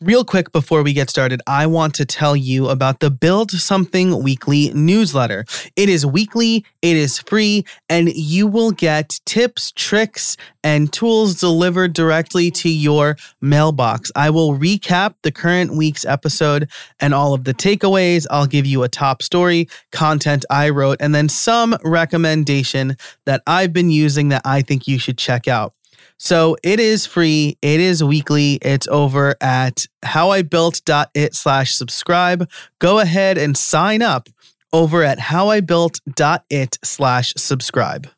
Real quick before we get started, I want to tell you about the Build Something Weekly newsletter. It is weekly, it is free, and you will get tips, tricks, and tools delivered directly to your mailbox. I will recap the current week's episode and all of the takeaways. I'll give you a top story, content I wrote, and then some recommendation that I've been using that I think you should check out. So it is free. It is weekly. It's over at howibuilt.it slash subscribe. Go ahead and sign up over at howibuilt.it slash subscribe.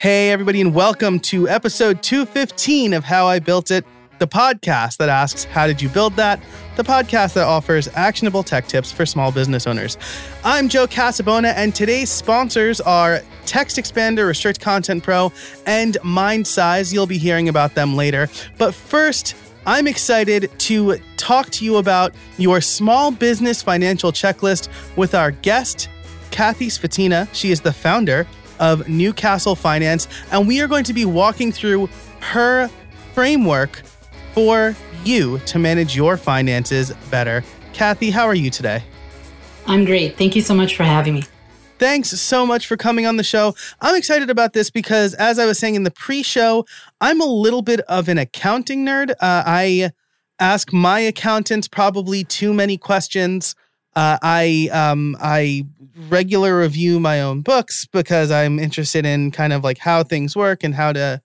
Hey, everybody, and welcome to episode 215 of How I Built It, the podcast that asks, How did you build that? The podcast that offers actionable tech tips for small business owners. I'm Joe Casabona, and today's sponsors are Text Expander, Restrict Content Pro, and Mindsize. You'll be hearing about them later. But first, I'm excited to talk to you about your small business financial checklist with our guest, Kathy Svetina. She is the founder of Newcastle Finance, and we are going to be walking through her framework for you to manage your finances better. Kathy, how are you today? I'm great. Thank you so much for having me. Thanks so much for coming on the show. I'm excited about this because, as I was saying in the pre show, I'm a little bit of an accounting nerd. Uh, I ask my accountants probably too many questions. Uh, I um, I regular review my own books because I'm interested in kind of like how things work and how to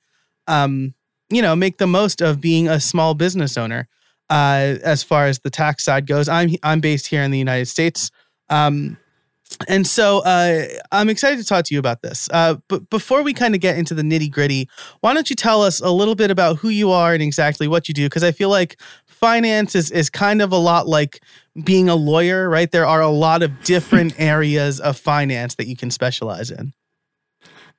um, you know, make the most of being a small business owner. Uh, as far as the tax side goes, I'm I'm based here in the United States, um, and so uh, I'm excited to talk to you about this. Uh, but before we kind of get into the nitty gritty, why don't you tell us a little bit about who you are and exactly what you do? Because I feel like finance is is kind of a lot like being a lawyer, right? There are a lot of different areas of finance that you can specialize in.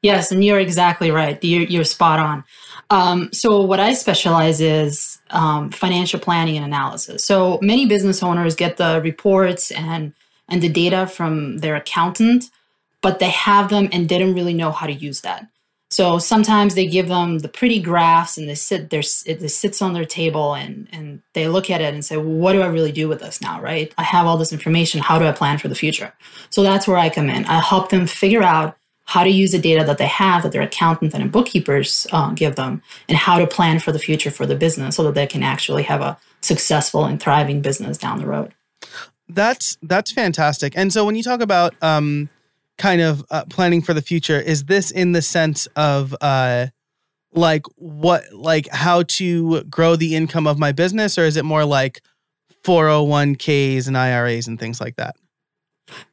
Yes, and you're exactly right. You're, you're spot on. Um, so, what I specialize is um, financial planning and analysis. So, many business owners get the reports and and the data from their accountant, but they have them and don't really know how to use that. So sometimes they give them the pretty graphs and they sit there, it sits on their table and, and they look at it and say, well, what do I really do with this now, right? I have all this information. How do I plan for the future? So that's where I come in. I help them figure out how to use the data that they have that their accountants and bookkeepers uh, give them and how to plan for the future for the business so that they can actually have a successful and thriving business down the road. That's that's fantastic. And so when you talk about um, kind of uh, planning for the future is this in the sense of uh, like what like how to grow the income of my business or is it more like 401ks and iras and things like that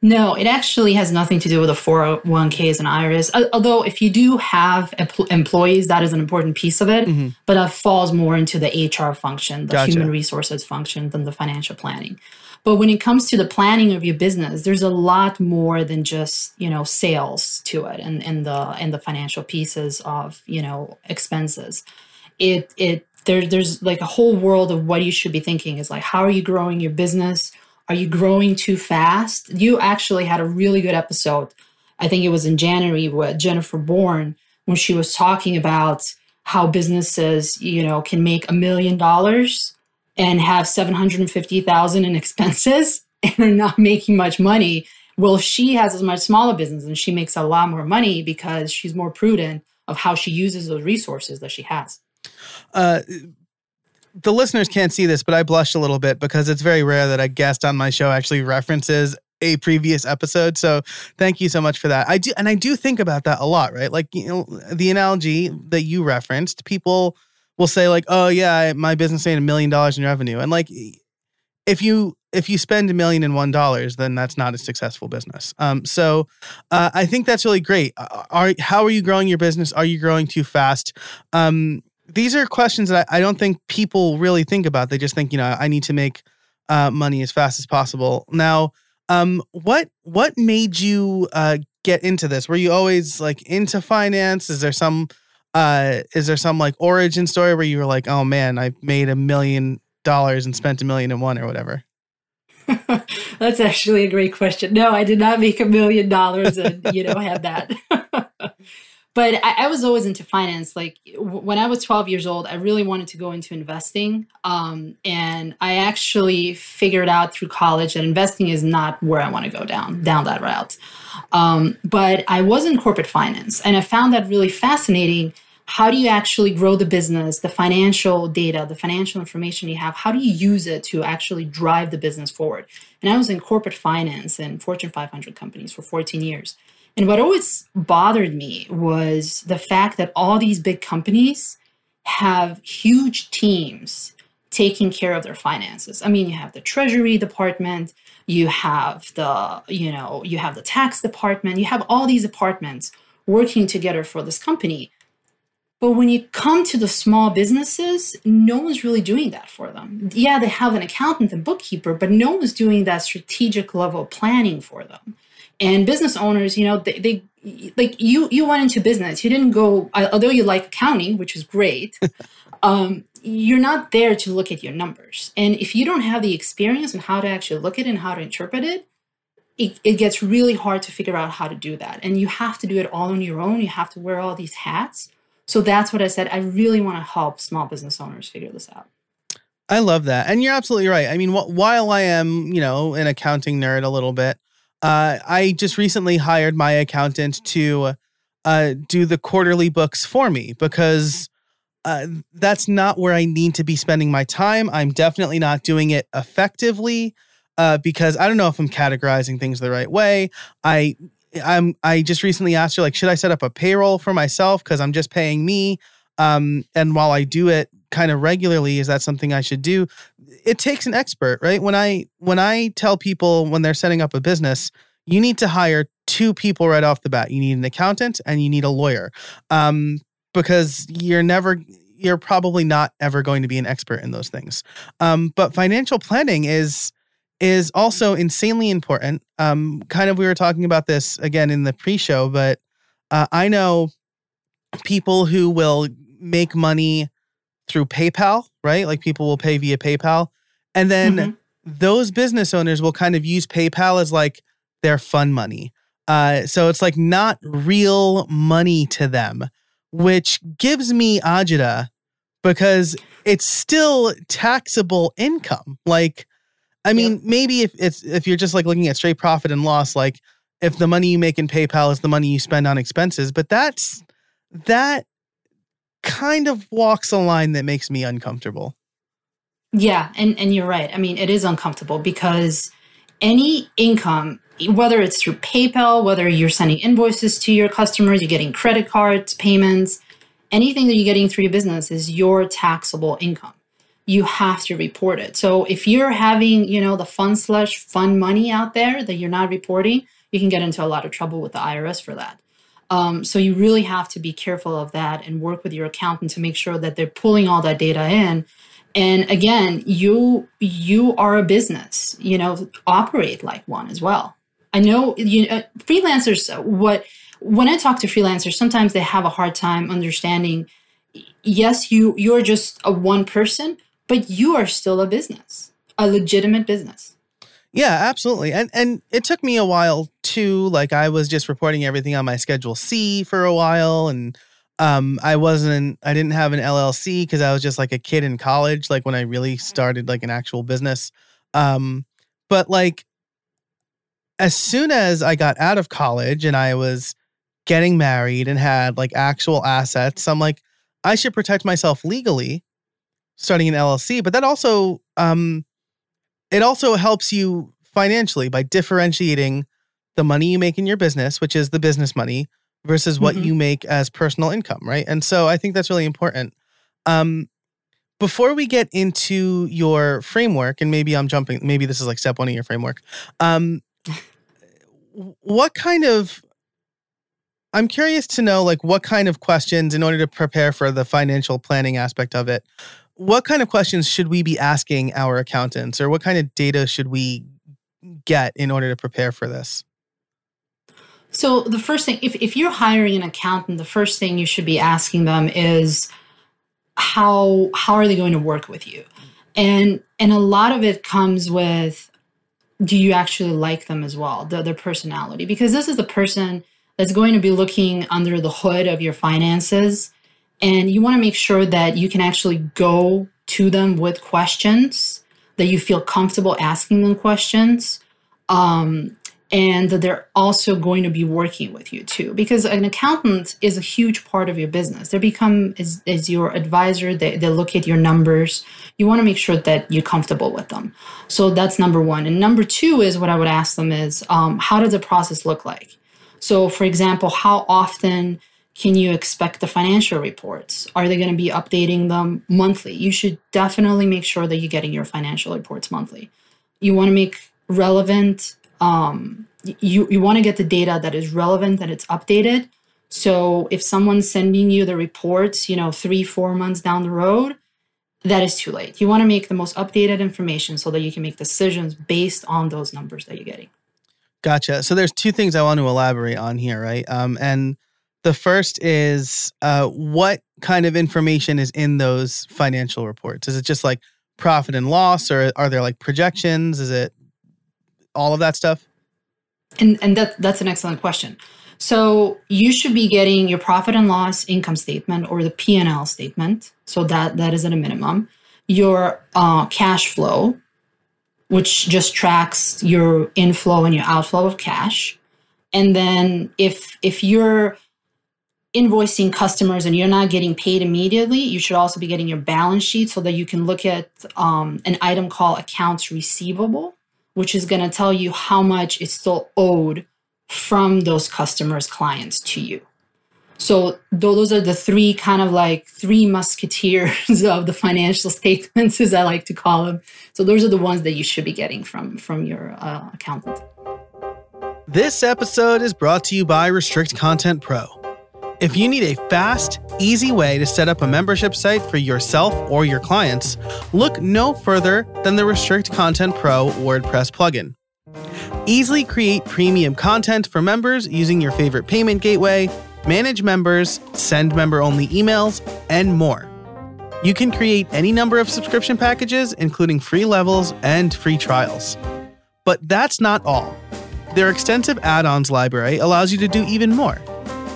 no, it actually has nothing to do with the 401ks and IRAs. Although, if you do have employees, that is an important piece of it, mm-hmm. but that falls more into the HR function, the gotcha. human resources function, than the financial planning. But when it comes to the planning of your business, there's a lot more than just you know sales to it, and and the and the financial pieces of you know expenses. It it there there's like a whole world of what you should be thinking is like how are you growing your business are you growing too fast? You actually had a really good episode. I think it was in January with Jennifer Bourne when she was talking about how businesses, you know, can make a million dollars and have 750,000 in expenses and are not making much money. Well, she has a much smaller business and she makes a lot more money because she's more prudent of how she uses those resources that she has. Uh, the listeners can't see this, but I blushed a little bit because it's very rare that a guest on my show actually references a previous episode. So thank you so much for that. I do, and I do think about that a lot, right? Like you know, the analogy that you referenced, people will say like, "Oh yeah, my business made a million dollars in revenue," and like, if you if you spend a million and one dollars, then that's not a successful business. Um, so uh, I think that's really great. Are how are you growing your business? Are you growing too fast? Um, these are questions that I, I, don't think people really think about. They just think, you know, I need to make uh, money as fast as possible. Now, um, what what made you uh, get into this? Were you always like into finance? Is there some uh, is there some like origin story where you were like, oh man, I made a million dollars and spent a million and one or whatever? That's actually a great question. No, I did not make a million dollars and you know have that. but I, I, was always into finance. Like when I was 12 years old, I really wanted to go into investing. Um, and I actually figured out through college that investing is not where I want to go down, down that route. Um, but I was in corporate finance and I found that really fascinating. How do you actually grow the business, the financial data, the financial information you have? How do you use it to actually drive the business forward? And I was in corporate finance and Fortune 500 companies for 14 years. And what always bothered me was the fact that all these big companies have huge teams taking care of their finances. I mean, you have the treasury department, you have the, you know, you have the tax department, you have all these departments working together for this company. But when you come to the small businesses, no one's really doing that for them. Yeah, they have an accountant and bookkeeper, but no one's doing that strategic level planning for them and business owners you know they, they like you you went into business. You didn't go although you like accounting which is great um, you're not there to look at your numbers. And if you don't have the experience on how to actually look at it and how to interpret it, it it gets really hard to figure out how to do that. And you have to do it all on your own. You have to wear all these hats. So that's what i said. I really want to help small business owners figure this out. I love that. And you're absolutely right. I mean, wh- while I am, you know, an accounting nerd a little bit, uh, I just recently hired my accountant to uh, do the quarterly books for me because uh, that's not where I need to be spending my time. I'm definitely not doing it effectively uh, because I don't know if I'm categorizing things the right way. I I'm I just recently asked her like, should I set up a payroll for myself because I'm just paying me. Um, and while I do it kind of regularly, is that something I should do? it takes an expert, right? When I when I tell people when they're setting up a business, you need to hire two people right off the bat. You need an accountant and you need a lawyer, um, because you're never you're probably not ever going to be an expert in those things. Um, but financial planning is is also insanely important. Um, kind of we were talking about this again in the pre-show, but uh, I know people who will make money through PayPal, right? Like people will pay via PayPal. And then mm-hmm. those business owners will kind of use PayPal as like their fun money. Uh, so it's like not real money to them, which gives me agita because it's still taxable income. Like, I mean, maybe if it's if you're just like looking at straight profit and loss, like if the money you make in PayPal is the money you spend on expenses, but that's that kind of walks a line that makes me uncomfortable. Yeah, and and you're right. I mean, it is uncomfortable because any income, whether it's through PayPal, whether you're sending invoices to your customers, you're getting credit cards, payments, anything that you're getting through your business is your taxable income. You have to report it. So if you're having, you know, the fun slush fun money out there that you're not reporting, you can get into a lot of trouble with the IRS for that. Um, so you really have to be careful of that and work with your accountant to make sure that they're pulling all that data in. And again, you you are a business, you know, operate like one as well. I know you uh, freelancers. What when I talk to freelancers, sometimes they have a hard time understanding. Yes, you you're just a one person, but you are still a business, a legitimate business. Yeah, absolutely. And and it took me a while Like I was just reporting everything on my schedule C for a while and um I wasn't I didn't have an LLC because I was just like a kid in college like when I really started like an actual business. Um but like as soon as I got out of college and I was getting married and had like actual assets, I'm like I should protect myself legally starting an LLC, but that also um it also helps you financially by differentiating the money you make in your business, which is the business money, versus what mm-hmm. you make as personal income, right? And so I think that's really important. Um, before we get into your framework, and maybe I'm jumping, maybe this is like step one of your framework. Um, what kind of I'm curious to know like what kind of questions in order to prepare for the financial planning aspect of it what kind of questions should we be asking our accountants or what kind of data should we get in order to prepare for this? So the first thing, if, if you're hiring an accountant, the first thing you should be asking them is how how are they going to work with you? And and a lot of it comes with do you actually like them as well, the, their personality? Because this is the person that's going to be looking under the hood of your finances. And you want to make sure that you can actually go to them with questions, that you feel comfortable asking them questions. Um, and they're also going to be working with you too because an accountant is a huge part of your business. They become as, as your advisor. They, they look at your numbers. You want to make sure that you're comfortable with them. So that's number one. And number two is what i would ask them is um, how does the process look like? So for example how often can you expect the financial reports? Are they going to be updating them monthly? You should definitely make sure that you're getting your financial reports monthly. You want to make relevant um, you you want to get the data that is relevant and it's updated. So if someone's sending you the reports, you know, three four months down the road, that is too late. You want to make the most updated information so that you can make decisions based on those numbers that you're getting. Gotcha. So there's two things I want to elaborate on here, right? Um, and the first is uh, what kind of information is in those financial reports? Is it just like profit and loss, or are there like projections? Is it all of that stuff? And and that that's an excellent question. So you should be getting your profit and loss income statement or the P and L statement. So that that is at a minimum. Your uh, cash flow, which just tracks your inflow and your outflow of cash. And then if if you're invoicing customers and you're not getting paid immediately, you should also be getting your balance sheet so that you can look at um, an item called accounts receivable which is going to tell you how much is still owed from those customers, clients to you. So those are the three kind of like three musketeers of the financial statements, as I like to call them. So those are the ones that you should be getting from from your uh, accountant. This episode is brought to you by Restrict Content Pro. If you need a fast, easy way to set up a membership site for yourself or your clients, look no further than the Restrict Content Pro WordPress plugin. Easily create premium content for members using your favorite payment gateway, manage members, send member only emails, and more. You can create any number of subscription packages, including free levels and free trials. But that's not all. Their extensive add ons library allows you to do even more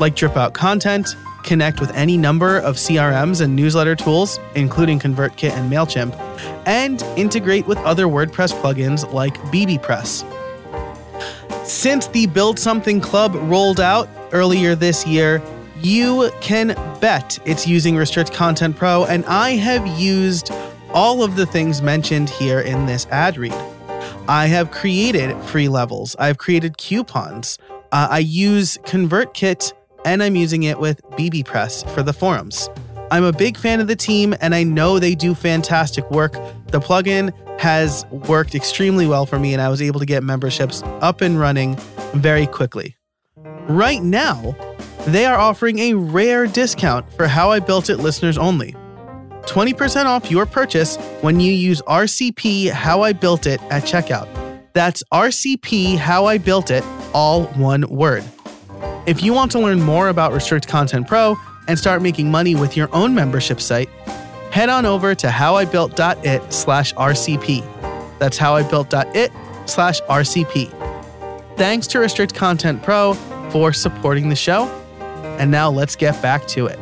like drip out content, connect with any number of CRMs and newsletter tools, including ConvertKit and MailChimp, and integrate with other WordPress plugins like bbPress. Since the Build Something Club rolled out earlier this year, you can bet it's using Restrict Content Pro, and I have used all of the things mentioned here in this ad read. I have created free levels, I've created coupons, uh, I use ConvertKit and I'm using it with bbPress for the forums. I'm a big fan of the team and I know they do fantastic work. The plugin has worked extremely well for me and I was able to get memberships up and running very quickly. Right now, they are offering a rare discount for How I Built It listeners only. 20% off your purchase when you use RCP How I Built It at checkout. That's RCP How I Built It, all one word. If you want to learn more about Restrict Content Pro and start making money with your own membership site, head on over to howibuilt.it slash RCP. That's howibuilt.it slash RCP. Thanks to Restrict Content Pro for supporting the show. And now let's get back to it.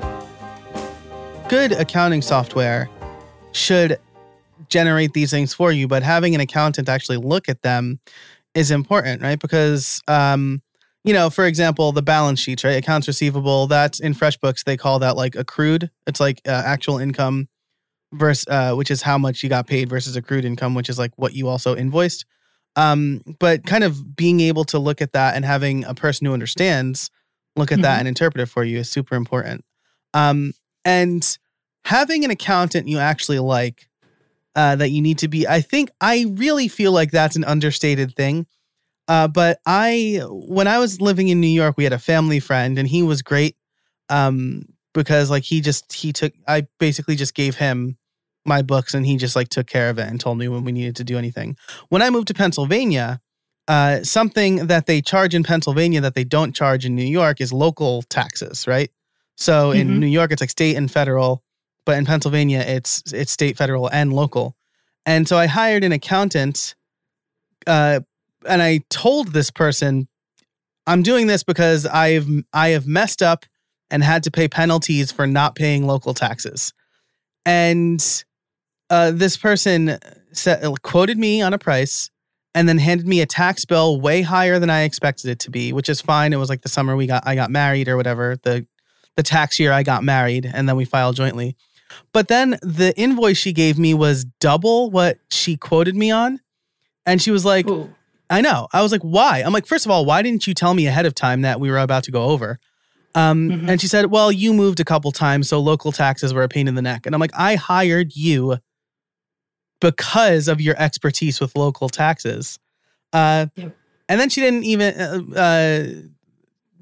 Good accounting software should generate these things for you, but having an accountant actually look at them is important, right? Because um, you know, for example, the balance sheets, right? Accounts receivable, that's in FreshBooks, they call that like accrued. It's like uh, actual income versus, uh, which is how much you got paid versus accrued income, which is like what you also invoiced. Um, but kind of being able to look at that and having a person who understands look at mm-hmm. that and interpret it for you is super important. Um, and having an accountant you actually like, uh, that you need to be, I think, I really feel like that's an understated thing uh, but I, when I was living in New York, we had a family friend, and he was great. Um, because like he just he took, I basically just gave him my books, and he just like took care of it and told me when we needed to do anything. When I moved to Pennsylvania, uh, something that they charge in Pennsylvania that they don't charge in New York is local taxes, right? So mm-hmm. in New York, it's like state and federal, but in Pennsylvania, it's it's state, federal, and local. And so I hired an accountant uh, and I told this person I'm doing this because I've I have messed up and had to pay penalties for not paying local taxes. And uh, this person quoted me on a price and then handed me a tax bill way higher than I expected it to be, which is fine. It was like the summer we got I got married or whatever, the the tax year I got married and then we filed jointly. But then the invoice she gave me was double what she quoted me on. And she was like, Ooh. I know. I was like, why? I'm like, first of all, why didn't you tell me ahead of time that we were about to go over? Um, mm-hmm. And she said, well, you moved a couple times, so local taxes were a pain in the neck. And I'm like, I hired you because of your expertise with local taxes. Uh, yep. And then she didn't even uh, uh,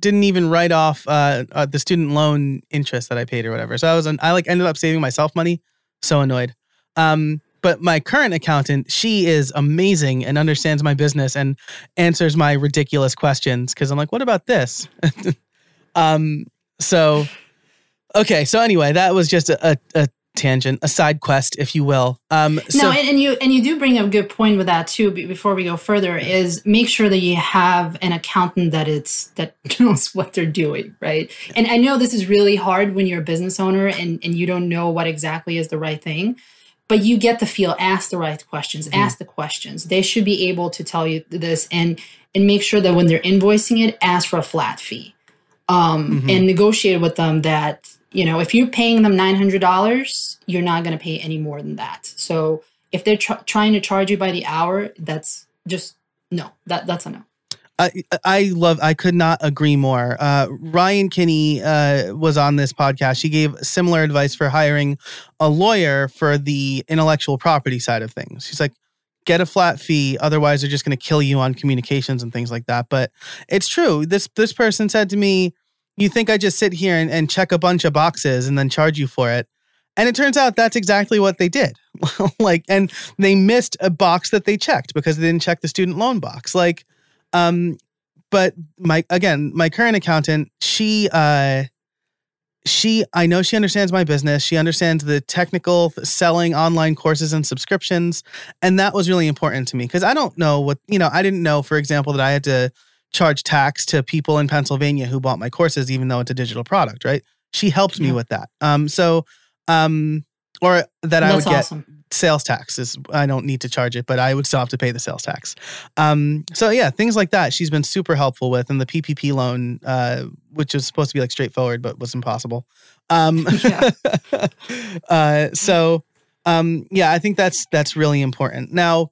didn't even write off uh, uh, the student loan interest that I paid or whatever. So I was I like ended up saving myself money. So annoyed. Um, but my current accountant, she is amazing and understands my business and answers my ridiculous questions because I'm like, what about this? um, so okay, so anyway, that was just a, a, a tangent, a side quest, if you will. Um, so- no, and, and, you and you do bring up a good point with that too. Before we go further, is make sure that you have an accountant that it's that knows what they're doing, right? And I know this is really hard when you're a business owner and and you don't know what exactly is the right thing but you get the feel. Ask the right questions. Mm-hmm. ask the questions. They should be able to tell you this and and make sure that when they're invoicing it ask for a flat fee. Um, mm-hmm. and negotiate with them that you know if you're paying them $900 you're not going to pay any more than that. So if they're tr- trying to charge you by the hour that's just no. That that's a no I I love I could not agree more. Uh, Rian Kinney uh, was on this podcast. She gave similar advice for hiring a lawyer for the intellectual property side of things. She's like, get a flat fee, otherwise they're just going to kill you on communications and things like that. But it's true. This this person said to me, "You think I just sit here and, and check a bunch of boxes and then charge you for it?" And it turns out that's exactly what they did. like, and they missed a box that they checked because they didn't check the student loan box. Like um, but my again, my current accountant, she uh she I know she understands my business. She understands the technical selling online courses and subscriptions, and that was really important to me because I don't know what, you know, I didn't know for example that I had to charge tax to people in Pennsylvania who bought my courses even though it's a digital product, right? She helped me with that. Um so um or that I would get awesome sales tax is I don't need to charge it, but I would still have to pay the sales tax. Um, so yeah, things like that she's been super helpful with, and the PPP loan, uh, which was supposed to be like straightforward, but was impossible. Um, uh, so um, yeah, I think that's that's really important. Now,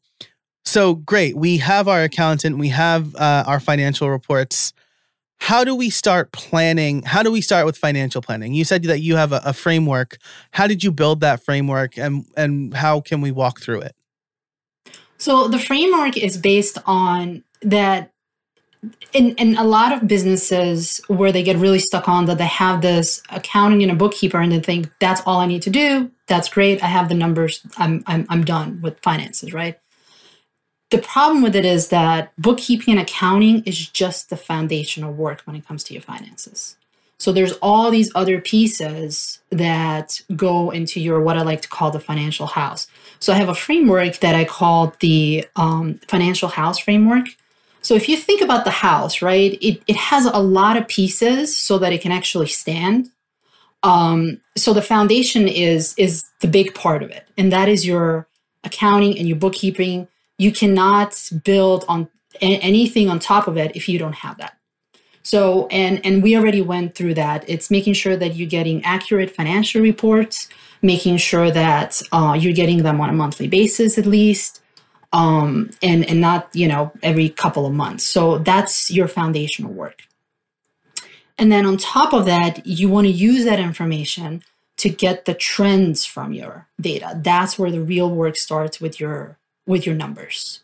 so great, we have our accountant, we have uh, our financial reports how do we start planning? How do we start with financial planning? You said that you have a, a, framework. How did you build that framework and, and how can we walk through it? So the framework is based on that in, in a lot of businesses where they get really stuck on that they have this accounting and a bookkeeper and they think that's all I need to do. That's great. I have the numbers. I'm, I'm, I'm done with finances, right? The problem with it is that bookkeeping and accounting is just the foundational work when it comes to your finances. So there's all these other pieces that go into your what I like to call the financial house. So I have a framework that I call the um, financial house framework. So if you think about the house, right, it, it has a lot of pieces so that it can actually stand. Um, so the foundation is is the big part of it, and that is your accounting and your bookkeeping you cannot build on anything on top of it if you don't have that. So, and and we already went through that. It's making sure that you're getting accurate financial reports, making sure that uh, you're getting them on a monthly basis at least, um, and and not you know every couple of months. So that's your foundational work. And then on top of that, you want to use that information to get the trends from your data. That's where the real work starts with your with your numbers.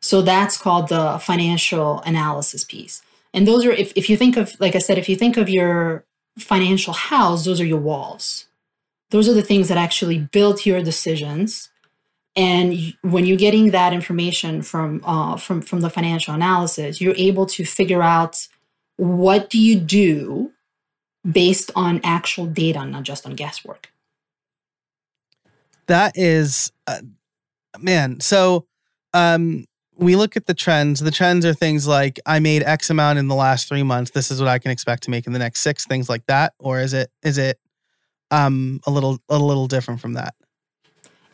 So that's called the financial analysis piece. And those are, if, if you think of, like I said, if you think of your financial house, those are your walls. Those are the things that actually build your decisions. And when you're getting that information from uh, from from the financial analysis, you're able to figure out what do you do based on actual data, not just on guesswork. That is uh, man, so um we look at the trends. The trends are things like I made X amount in the last three months. This is what I can expect to make in the next six. Things like that, or is it is it um a little a little different from that?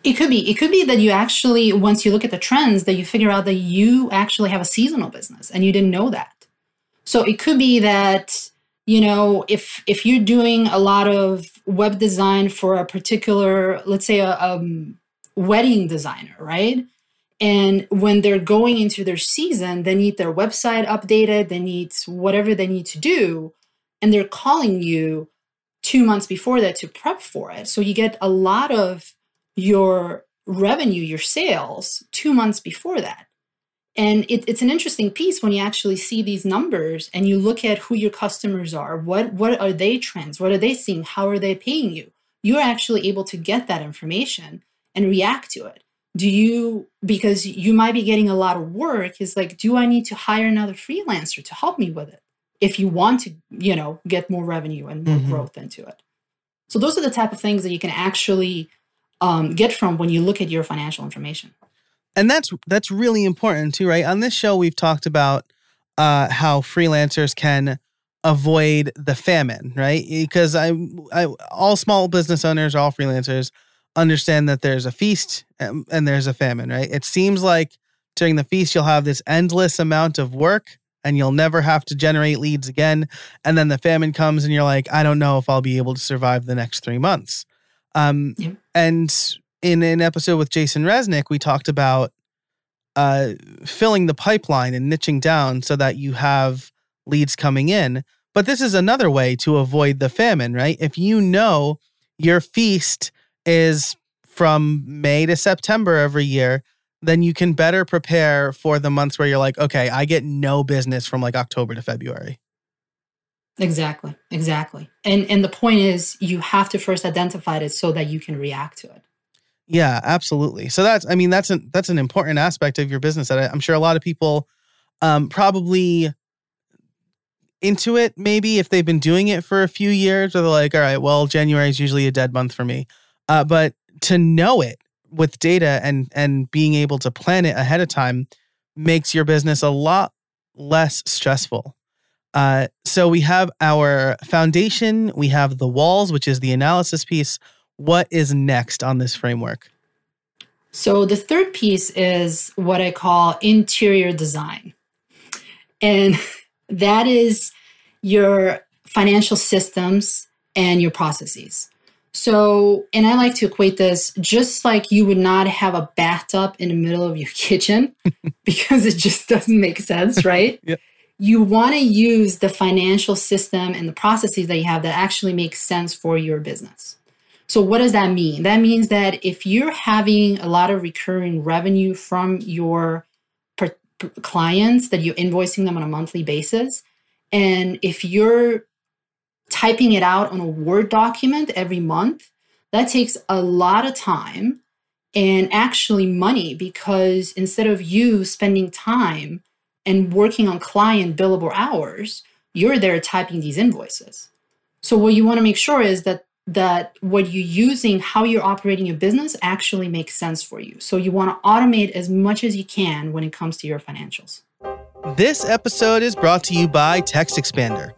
It could be. It could be that you actually, once you look at the trends, that you figure out that you actually have a seasonal business and you didn't know that. So it could be that you know if if you're doing a lot of web design for a particular, let's say a um, wedding designer, right? And when they're going into their season, they need their website updated, they need whatever they need to do, and they're calling you two months before that to prep for it. So you get a lot of your revenue, your sales, two months before that. And it, it's an interesting piece when you actually see these numbers and you look at who your customers are. What what are they trends? What are they seeing? How are they paying you? You're actually able to get that information and react to it. Do you because you might be getting a lot of work is like do i need to hire another freelancer to help me with it if you want to you know get more revenue and more mm-hmm. growth into it? So those are the type of things that you can actually um, get from when you look at your financial information. And that's that's really important too right? On this show we've talked about uh, how freelancers can avoid the famine right? Because I, I all small business owners all freelancers understand that there's a feast and, and there's a famine, right? It seems like during the feast, you'll have this endless amount of work and you'll never have to generate leads again. And then the famine comes and you're like, I don't know if I'll be able to survive the next three months. Um, yeah. And in an episode with Jason Resnick, we talked about uh, filling the pipeline and niching down so that you have leads coming in. But this is another way to avoid the famine, right? If you know your feast is from May to September every year, then you can better prepare for the months where you're like, okay, I get no business from like October to February. Exactly. Exactly. And and the point is you have to first identify it so that you can react to it. Yeah, absolutely. So that's I mean that's an that's an important aspect of your business that I'm sure a lot of people um probably into it maybe if they've been doing it for a few years or they're like all right well january is usually a dead month for me uh, but to know it with data and and being able to plan it ahead of time makes your business a lot less stressful. Uh, so we have our foundation, we have the walls, which is the analysis piece. What is next on this framework? So the third piece is what I call interior design. And that is your financial systems and your processes. So, and I like to equate this just like you would not have a bathtub in the middle of your kitchen because it just doesn't make sense, right? yep. You want to use the financial system and the processes that you have that actually make sense for your business. So, what does that mean? That means that if you're having a lot of recurring revenue from your per- per clients that you're invoicing them on a monthly basis, and if you're typing it out on a Word document every month, that takes a lot of time and actually money because instead of you spending time and working on client billable hours, you're there typing these invoices. So what you want to make sure is that that what you're using, how you're operating your business actually makes sense for you. So you want to automate as much as you can when it comes to your financials. This episode is brought to you by Text Expander.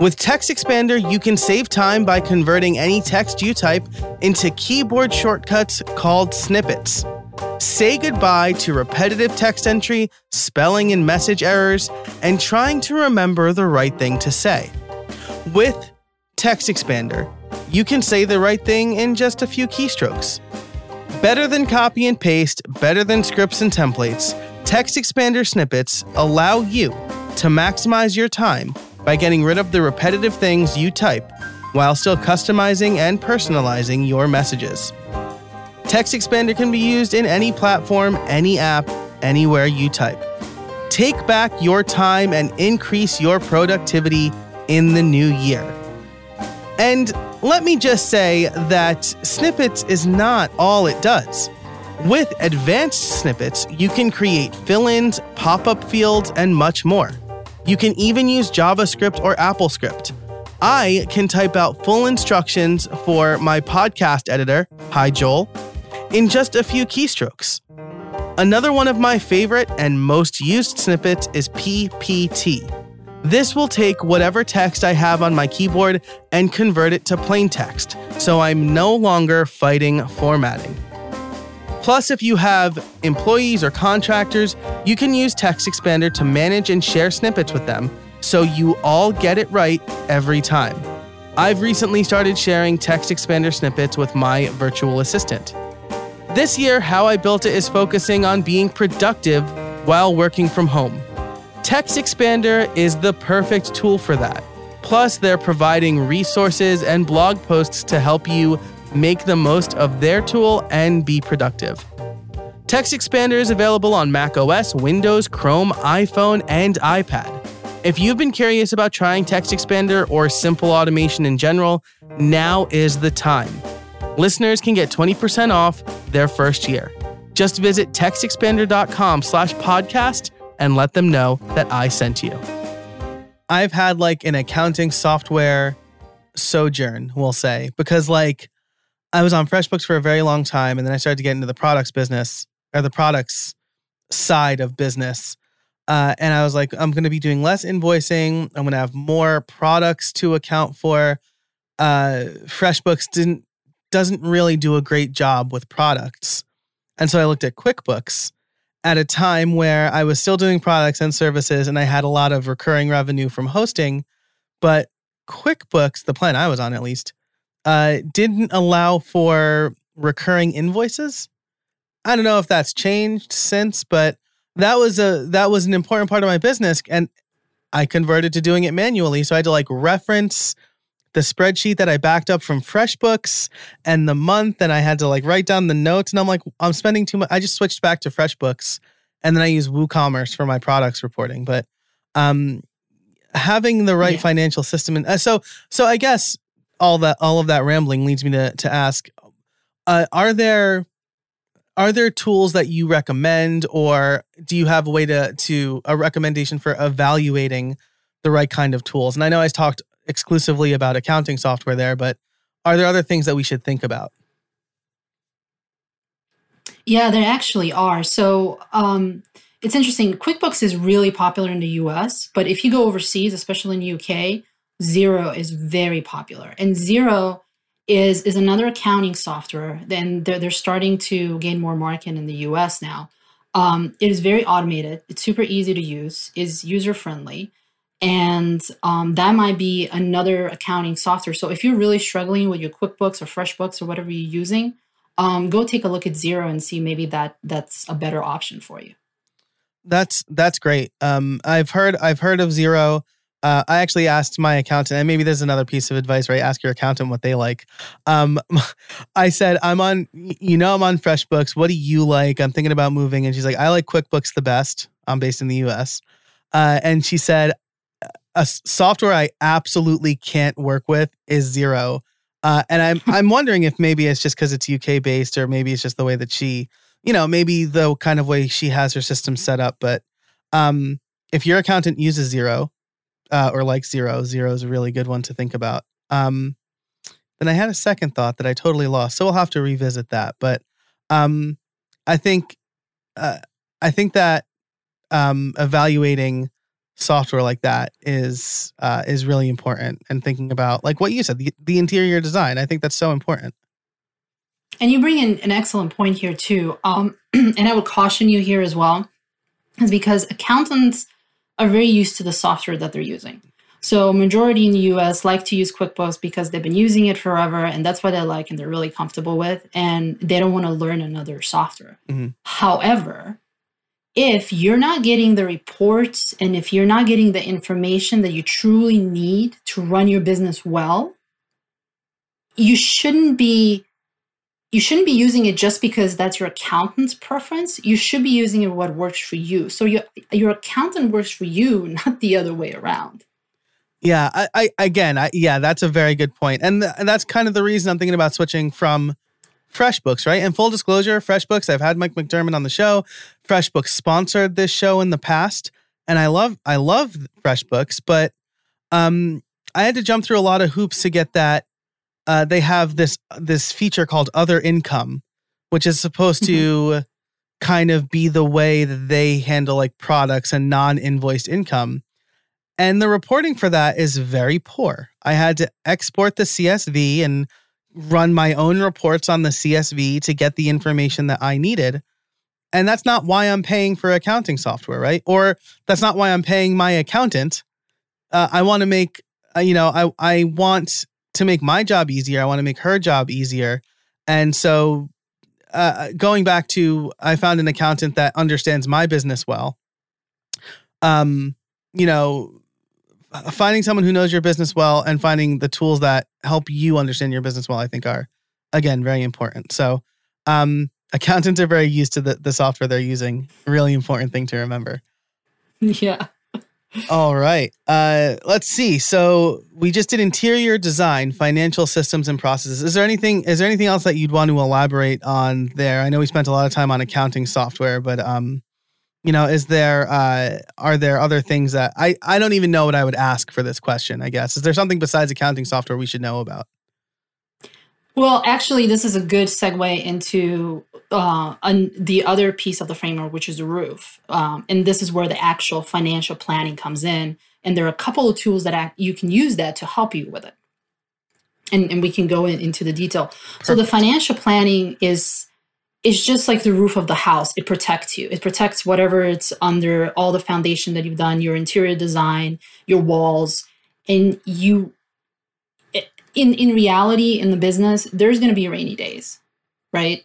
With Text Expander, you can save time by converting any text you type into keyboard shortcuts called snippets. Say goodbye to repetitive text entry, spelling and message errors, and trying to remember the right thing to say. With Text Expander, you can say the right thing in just a few keystrokes. Better than copy and paste, better than scripts and templates, Text Expander snippets allow you to maximize your time by getting rid of the repetitive things you type while still customizing and personalizing your messages. Text Expander can be used in any platform, any app, anywhere you type. Take back your time and increase your productivity in the new year. And let me just say that Snippets is not all it does. With advanced snippets, you can create fill ins, pop up fields, and much more. You can even use JavaScript or AppleScript. I can type out full instructions for my podcast editor, hi Joel, in just a few keystrokes. Another one of my favorite and most used snippets is PPT. This will take whatever text I have on my keyboard and convert it to plain text, so I'm no longer fighting formatting. Plus, if you have employees or contractors, you can use Text Expander to manage and share snippets with them, so you all get it right every time. I've recently started sharing Text Expander snippets with my virtual assistant. This year, how I built it is focusing on being productive while working from home. Text Expander is the perfect tool for that. Plus, they're providing resources and blog posts to help you make the most of their tool and be productive. Text Expander is available on Mac OS, Windows, Chrome, iPhone, and iPad. If you've been curious about trying Text Expander or simple automation in general, now is the time. Listeners can get 20% off their first year. Just visit textexpander.com slash podcast and let them know that I sent you. I've had like an accounting software sojourn, we'll say, because like I was on FreshBooks for a very long time and then I started to get into the products business or the products side of business. Uh, and I was like, I'm going to be doing less invoicing. I'm going to have more products to account for. Uh, FreshBooks didn't doesn't really do a great job with products. And so I looked at QuickBooks at a time where I was still doing products and services and I had a lot of recurring revenue from hosting. But QuickBooks, the plan I was on at least, uh, didn't allow for recurring invoices. I don't know if that's changed since, but that was a that was an important part of my business and I converted to doing it manually. So I had to like reference the spreadsheet that I backed up from FreshBooks and the month, and I had to like write down the notes. And I'm like, I'm spending too much. I just switched back to FreshBooks, and then I use WooCommerce for my products reporting. But um, having the right yeah. financial system, and uh, so so I guess all that all of that rambling leads me to to ask: uh, Are there are there tools that you recommend, or do you have a way to to a recommendation for evaluating? the right kind of tools. And I know I talked exclusively about accounting software there, but are there other things that we should think about? Yeah, there actually are. So um, it's interesting. QuickBooks is really popular in the US, but if you go overseas, especially in the UK, Xero is very popular. And Xero is is another accounting software. Then they're, they're starting to gain more market in the US now. Um, it is very automated. It's super easy to use. is user friendly and um, that might be another accounting software. So if you're really struggling with your QuickBooks or FreshBooks or whatever you're using, um, go take a look at Xero and see maybe that that's a better option for you. That's that's great. Um, I've heard I've heard of Xero. Uh, I actually asked my accountant, and maybe there's another piece of advice, right? Ask your accountant what they like. Um, I said, I'm on, you know, I'm on FreshBooks. What do you like? I'm thinking about moving. And she's like, I like QuickBooks the best. I'm based in the US. Uh, and she said, a software I absolutely can't work with is Xero. Uh, and I'm I'm wondering if maybe it's just because it's UK based, or maybe it's just the way that she, you know, maybe the kind of way she has her system set up. But um, if your accountant uses Xero, uh, or like Xero, Xero is a really good one to think about. Um, then I had a second thought that I totally lost, so we'll have to revisit that. But um, I think uh, I think that um, evaluating software like that is uh, is really important and thinking about like what you said the, the interior design i think that's so important and you bring in an excellent point here too um, and i would caution you here as well is because accountants are very used to the software that they're using so majority in the us like to use quickbooks because they've been using it forever and that's what they like and they're really comfortable with and they don't want to learn another software mm-hmm. however if you're not getting the reports and if you're not getting the information that you truly need to run your business well, you shouldn't be you shouldn't be using it just because that's your accountant's preference. You should be using it what works for you. So your your accountant works for you, not the other way around. Yeah, I, I again, I, yeah, that's a very good point, and, th- and that's kind of the reason I'm thinking about switching from FreshBooks, right? And full disclosure, FreshBooks, I've had Mike McDerment on the show. FreshBooks sponsored this show in the past, and I love I love FreshBooks, but um, I had to jump through a lot of hoops to get that. Uh, they have this this feature called Other Income, which is supposed to mm-hmm. kind of be the way that they handle like products and non invoiced income. And the reporting for that is very poor. I had to export the CSV and run my own reports on the CSV to get the information that I needed. And that's not why I'm paying for accounting software, right? Or that's not why I'm paying my accountant. Uh, I want to make, uh, you know, I, I want to make my job easier. I want to make her job easier. And so uh, going back to, I found an accountant that understands my business well. Um, you know, finding someone who knows your business well and finding the tools that help you understand your business well, I think are again very important. So, um, accountants are very used to the, the software they're using. Really important thing to remember. Yeah. All right. Uh, let's see. So we just did interior design, financial systems and processes. Is there anything? Is there anything else that you'd want to elaborate on there? I know we spent a lot of time on accounting software, but um, you know is there uh, are there other things that i i don't even know what i would ask for this question i guess is there something besides accounting software we should know about well actually this is a good segue into uh, an, the other piece of the framework which is the roof um, and this is where the actual financial planning comes in and there are a couple of tools that act, you can use that to help you with it and, and we can go in, into the detail Perfect. so the financial planning is it's just like the roof of the house. It protects you. It protects whatever it's under, all the foundation that you've done, your interior design, your walls, and you. In in reality, in the business, there's going to be rainy days, right?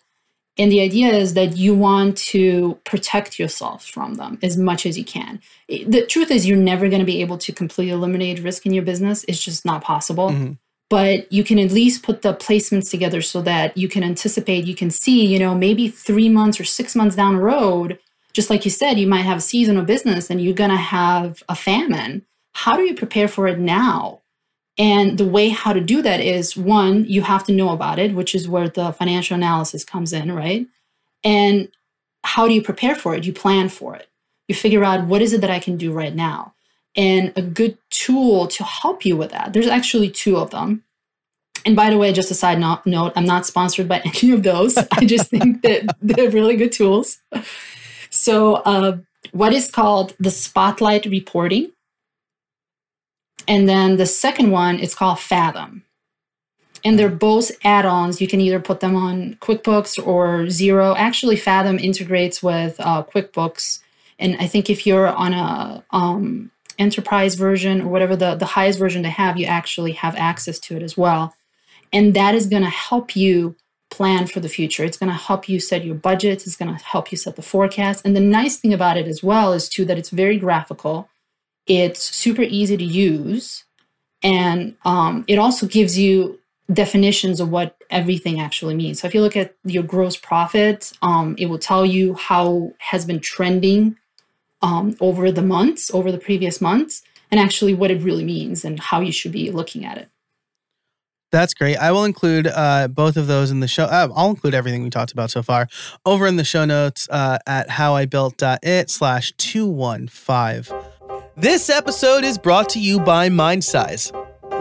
And the idea is that you want to protect yourself from them as much as you can. The truth is, you're never going to be able to completely eliminate risk in your business. It's just not possible. Mm-hmm but you can at least put the placements together so that you can anticipate you can see you know maybe three months or six months down the road just like you said you might have a seasonal business and you're going to have a famine how do you prepare for it now and the way how to do that is one you have to know about it which is where the financial analysis comes in right and how do you prepare for it you plan for it you figure out what is it that i can do right now and a good tool to help you with that. There's actually two of them. And by the way, just a side note, I'm not sponsored by any of those. I just think that they're really good tools. So, uh, what is called the Spotlight reporting. And then the second one is called Fathom. And they're both add ons. You can either put them on QuickBooks or Xero. Actually, Fathom integrates with uh, QuickBooks. And I think if you're on a um, enterprise version or whatever the, the highest version they have, you actually have access to it as well. And that is going to help you plan for the future. It's going to help you set your budgets. It's going to help you set the forecast. And the nice thing about it as well is too that it's very graphical. It's super easy to use, and um, it also gives you definitions of what everything actually means. So if you look at your gross profit, um, it will tell you how has been trending um, over the months, over the previous months, and actually what it really means and how you should be looking at it. That's great. I will include uh, both of those in the show. Uh, I'll include everything we talked about so far over in the show notes uh, at howibuilt.it slash 215. This episode is brought to you by MindSize.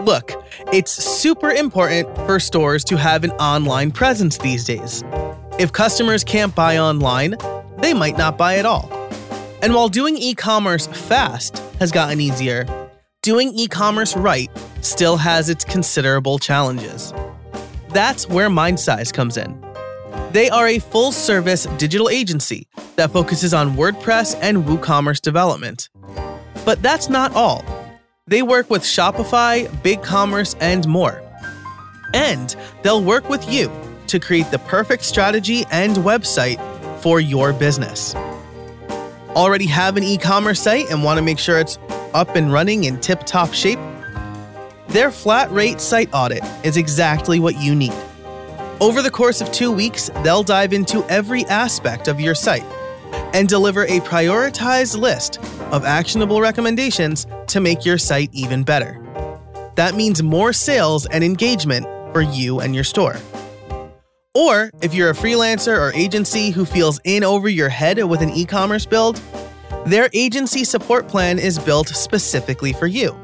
Look, it's super important for stores to have an online presence these days. If customers can't buy online, they might not buy at all. And while doing e commerce fast has gotten easier, doing e commerce right still has its considerable challenges. That's where MindSize comes in. They are a full service digital agency that focuses on WordPress and WooCommerce development. But that's not all. They work with Shopify, BigCommerce, and more. And they'll work with you to create the perfect strategy and website for your business already have an e commerce site and want to make sure it's up and running in tip top shape? Their flat rate site audit is exactly what you need. Over the course of two weeks, they'll dive into every aspect of your site and deliver a prioritized list of actionable recommendations to make your site even better. That means more sales and engagement for you and your store. Or if you're a freelancer or agency who feels in over your head with an e commerce build, their agency support plan is built specifically for you.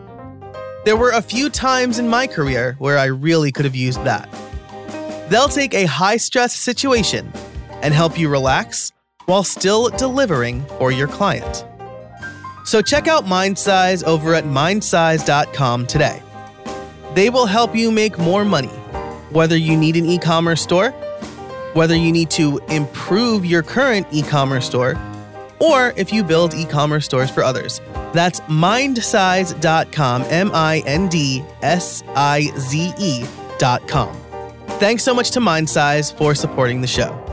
There were a few times in my career where I really could have used that. They'll take a high stress situation and help you relax, while still delivering for your client. So check out MindSize over at mindsize.com today. They will help you make more money, whether you need an e commerce store, whether you need to improve your current e commerce store, or if you build e commerce stores for others. That's mindsize.com, M I N D S I Z E.com. Thanks so much to MindSize for supporting the show.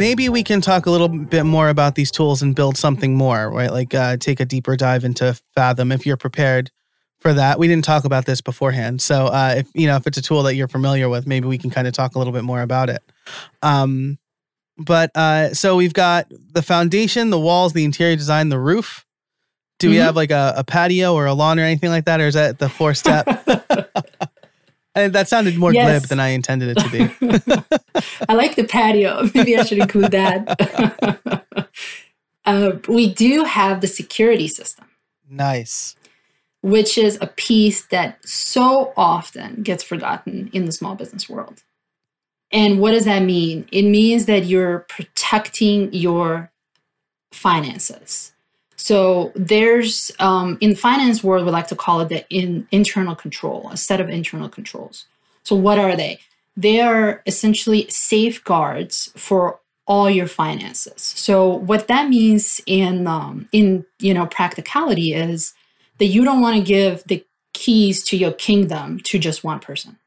Maybe we can talk a little bit more about these tools and build something more, right? Like uh, take a deeper dive into Fathom if you're prepared for that. We didn't talk about this beforehand, so uh, if you know if it's a tool that you're familiar with, maybe we can kind of talk a little bit more about it. Um, but uh, so we've got the foundation, the walls, the interior design, the roof. Do mm-hmm. we have like a, a patio or a lawn or anything like that, or is that the four step? And that sounded more yes. glib than I intended it to be. I like the patio. Maybe I should include that. uh, we do have the security system. Nice. Which is a piece that so often gets forgotten in the small business world. And what does that mean? It means that you're protecting your finances. So there's um, in finance world, we like to call it the in, internal control, a set of internal controls. So what are they? They are essentially safeguards for all your finances. So what that means in um, in you know practicality is that you don't want to give the keys to your kingdom to just one person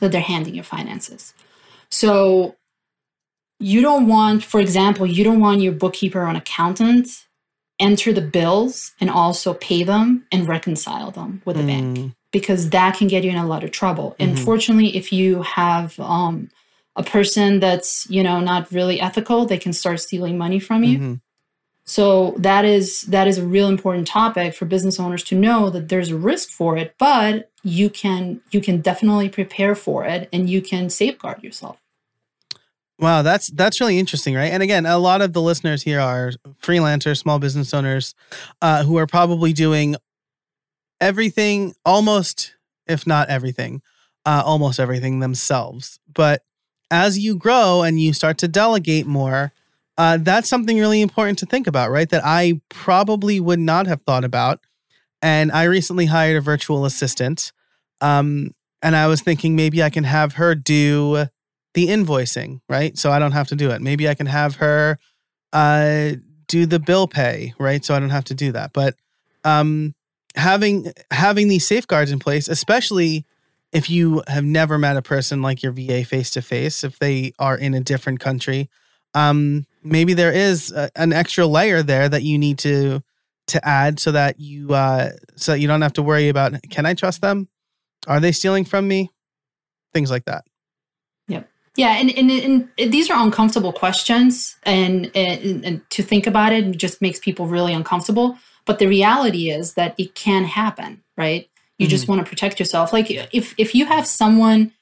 that they're handing your finances. So you don't want, for example, you don't want your bookkeeper or an accountant enter the bills and also pay them and reconcile them with the mm. bank because that can get you in a lot of trouble. Mm-hmm. Unfortunately, if you have um, a person that's you know not really ethical, they can start stealing money from you. Mm-hmm. So that is that is a real important topic for business owners to know that there's a risk for it, but you can you can definitely prepare for it and you can safeguard yourself. Wow, that's that's really interesting, right? And again, a lot of the listeners here are freelancers, small business owners, uh, who are probably doing everything, almost, if not everything, uh, almost everything themselves. But as you grow and you start to delegate more, uh, that's something really important to think about, right? That I probably would not have thought about. And I recently hired a virtual assistant, um, and I was thinking maybe I can have her do the invoicing, right? So I don't have to do it. Maybe I can have her uh, do the bill pay, right? So I don't have to do that. But um, having having these safeguards in place, especially if you have never met a person like your VA face to face, if they are in a different country, um, maybe there is a, an extra layer there that you need to to add so that you uh, so that you don't have to worry about can I trust them? Are they stealing from me? Things like that. Yeah, and, and, and, these are uncomfortable questions, and, and, and to think about it just makes people really uncomfortable. But the reality is that it can happen, right? You mm-hmm. just want to protect yourself. Like if if you have someone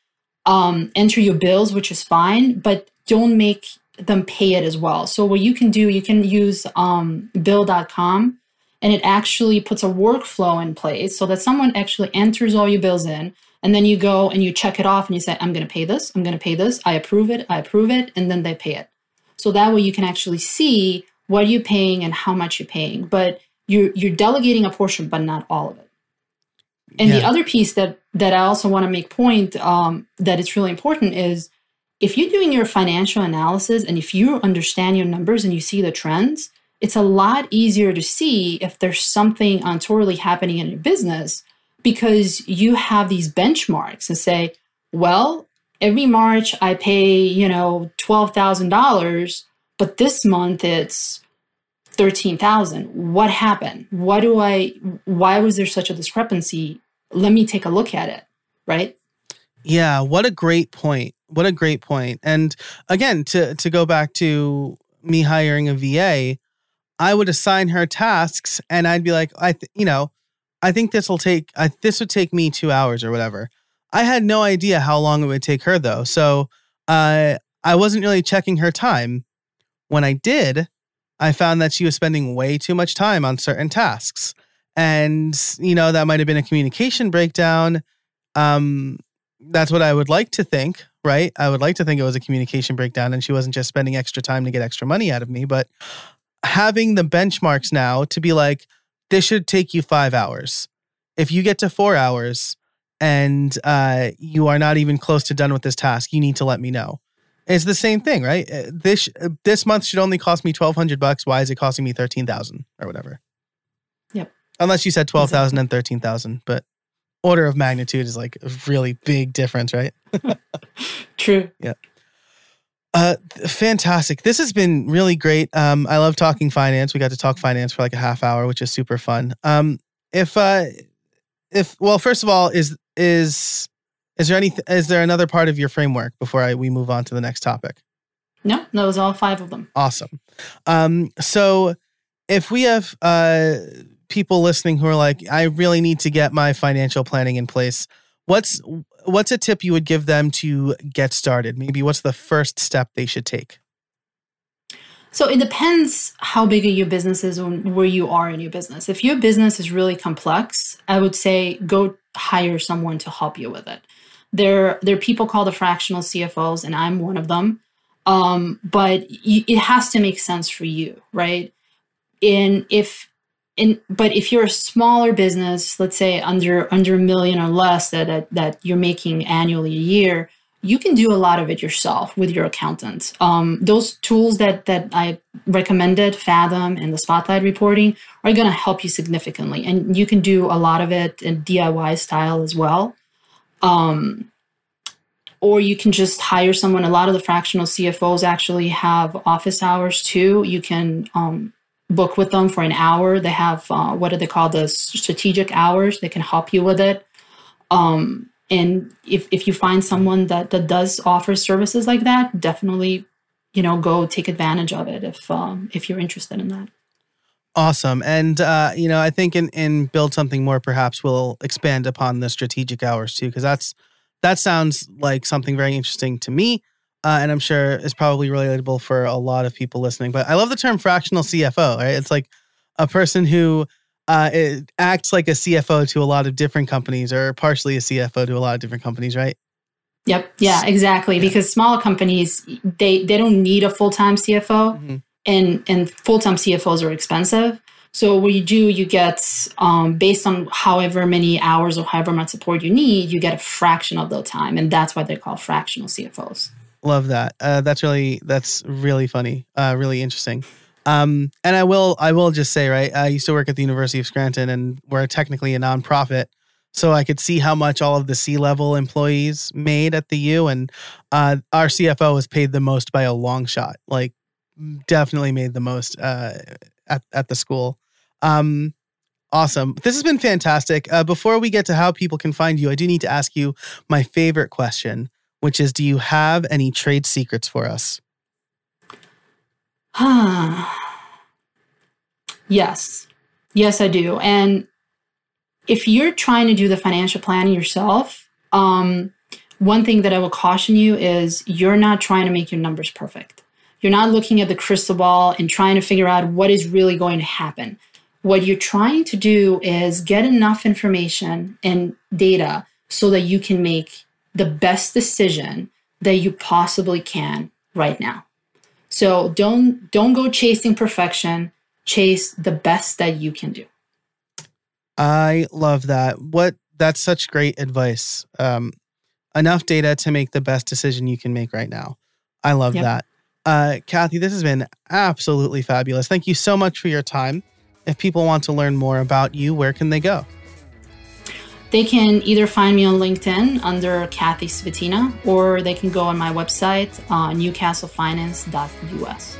um, enter your bills, which is fine, but don't make them pay it as well. So what you can do, you can use um, Bill.com, and it actually puts a workflow in place so that someone actually enters all your bills in and then you go and you check it off and you say, I'm going to pay this, I'm going to pay this, I approve it, I approve it, and then they pay it. So that way you can actually see what you're paying and how much you're paying. But you're, you're delegating a portion, but not all of it. And yeah. the other piece that, that I also want to make point um, that it's really important is if you're doing your financial analysis and if you understand your numbers and you see the trends, it's a lot easier to see if there's something untowardly happening in your business because you have these benchmarks and say, well, every March I pay, you know, $12,000, but this month it's 13,000. What happened? Why do I why was there such a discrepancy? Let me take a look at it, right? Yeah, what a great point. What a great point. And again, to to go back to me hiring a VA, I would assign her tasks and I'd be like, I th- you know, I think this will take I, this would take me two hours or whatever. I had no idea how long it would take her though, so uh, I wasn't really checking her time. When I did, I found that she was spending way too much time on certain tasks, and you know that might have been a communication breakdown. Um, that's what I would like to think, right? I would like to think it was a communication breakdown and she wasn't just spending extra time to get extra money out of me, but having the benchmarks now to be like, this should take you five hours. If you get to four hours and uh, you are not even close to done with this task, you need to let me know. It's the same thing, right? Uh, this uh, this month should only cost me twelve hundred bucks. Why is it costing me thirteen thousand or whatever? Yep. Unless you said twelve thousand exactly. and thirteen thousand, but order of magnitude is like a really big difference, right? True. Yeah. Uh, fantastic. This has been really great. Um, I love talking finance. We got to talk finance for like a half hour, which is super fun. Um, if uh, if well, first of all, is is is there any is there another part of your framework before I we move on to the next topic? No, that was all five of them. Awesome. Um, so if we have uh people listening who are like, I really need to get my financial planning in place, what's what's a tip you would give them to get started? Maybe what's the first step they should take? So it depends how big your business is and where you are in your business. If your business is really complex, I would say go hire someone to help you with it. There, there are people called the fractional CFOs, and I'm one of them. Um, but it has to make sense for you, right? In if in but if you're a smaller business let's say under under a million or less that, that that you're making annually a year you can do a lot of it yourself with your accountant um, those tools that that i recommended fathom and the spotlight reporting are going to help you significantly. And you can do a lot of it in diy style as well. Um, or you can just hire someone. A lot of the fractional cfos actually have office hours too. You can um, book with them for an hour. They have uh, what do they call the strategic hours? They can help you with it. Um, and if if you find someone that that does offer services like that, definitely, you know, go take advantage of it if um, if you're interested in that. Awesome, and uh, you know, I think in in build something more, perhaps we'll expand upon the strategic hours too, because that's that sounds like something very interesting to me uh, and I'm sure is probably relatable for a lot of people listening. But I love the term fractional CFO. Right? It's like a person who uh, acts like a CFO to a lot of different companies, or partially a CFO to a lot of different companies, right? Yep. Yeah. Exactly. Yeah. Because smaller companies they they don't need a full time CFO, mm-hmm. and and full time CFOs are expensive. So what you do, you get um, based on however many hours or however much support you need, you get a fraction of the time, and that's why they're called fractional CFOs. Love that. Uh, that's really that's really funny. Uh, really interesting. Um, and I will I will just say right. I used to work at the University of Scranton, and we're technically a nonprofit. So I could see how much all of the C level employees made at the U, and uh, our CFO was paid the most by a long shot. Like, definitely made the most uh, at at the school. Um, awesome. This has been fantastic. Uh, before we get to how people can find you, I do need to ask you my favorite question which is do you have any trade secrets for us? yes. Yes, I do. And if you're trying to do the financial planning yourself, um, one thing that I will caution you is you're not trying to make your numbers perfect. You're not looking at the crystal ball and trying to figure out what is really going to happen. What you're trying to do is get enough information and data so that you can make the best decision that you possibly can right now. So don't don't go chasing perfection, chase the best that you can do. I love that. What that's such great advice. Um, enough data to make the best decision you can make right now. I love yep. that. Uh, Kathy, this has been absolutely fabulous. Thank you so much for your time. If people want to learn more about you, where can they go? They can either find me on LinkedIn under Kathy Svetina, or they can go on my website, uh, newcastlefinance.us.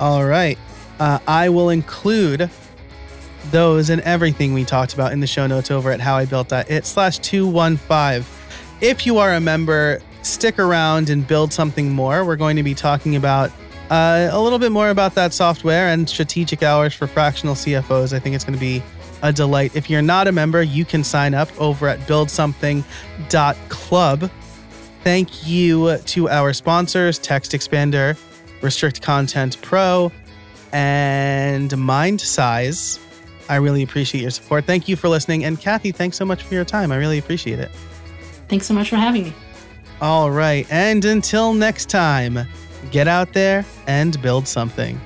All right. Uh, I will include those and everything we talked about in the show notes over at howibuilt.it slash 215. If you are a member, stick around and build something more. We're going to be talking about uh, a little bit more about that software and strategic hours for fractional CFOs. I think it's going to be a delight. If you're not a member, you can sign up over at buildsomething.club. Thank you to our sponsors, Text Expander, Restrict Content Pro, and Mind Size. I really appreciate your support. Thank you for listening. And Kathy, thanks so much for your time. I really appreciate it. Thanks so much for having me. All right. And until next time, get out there and build something.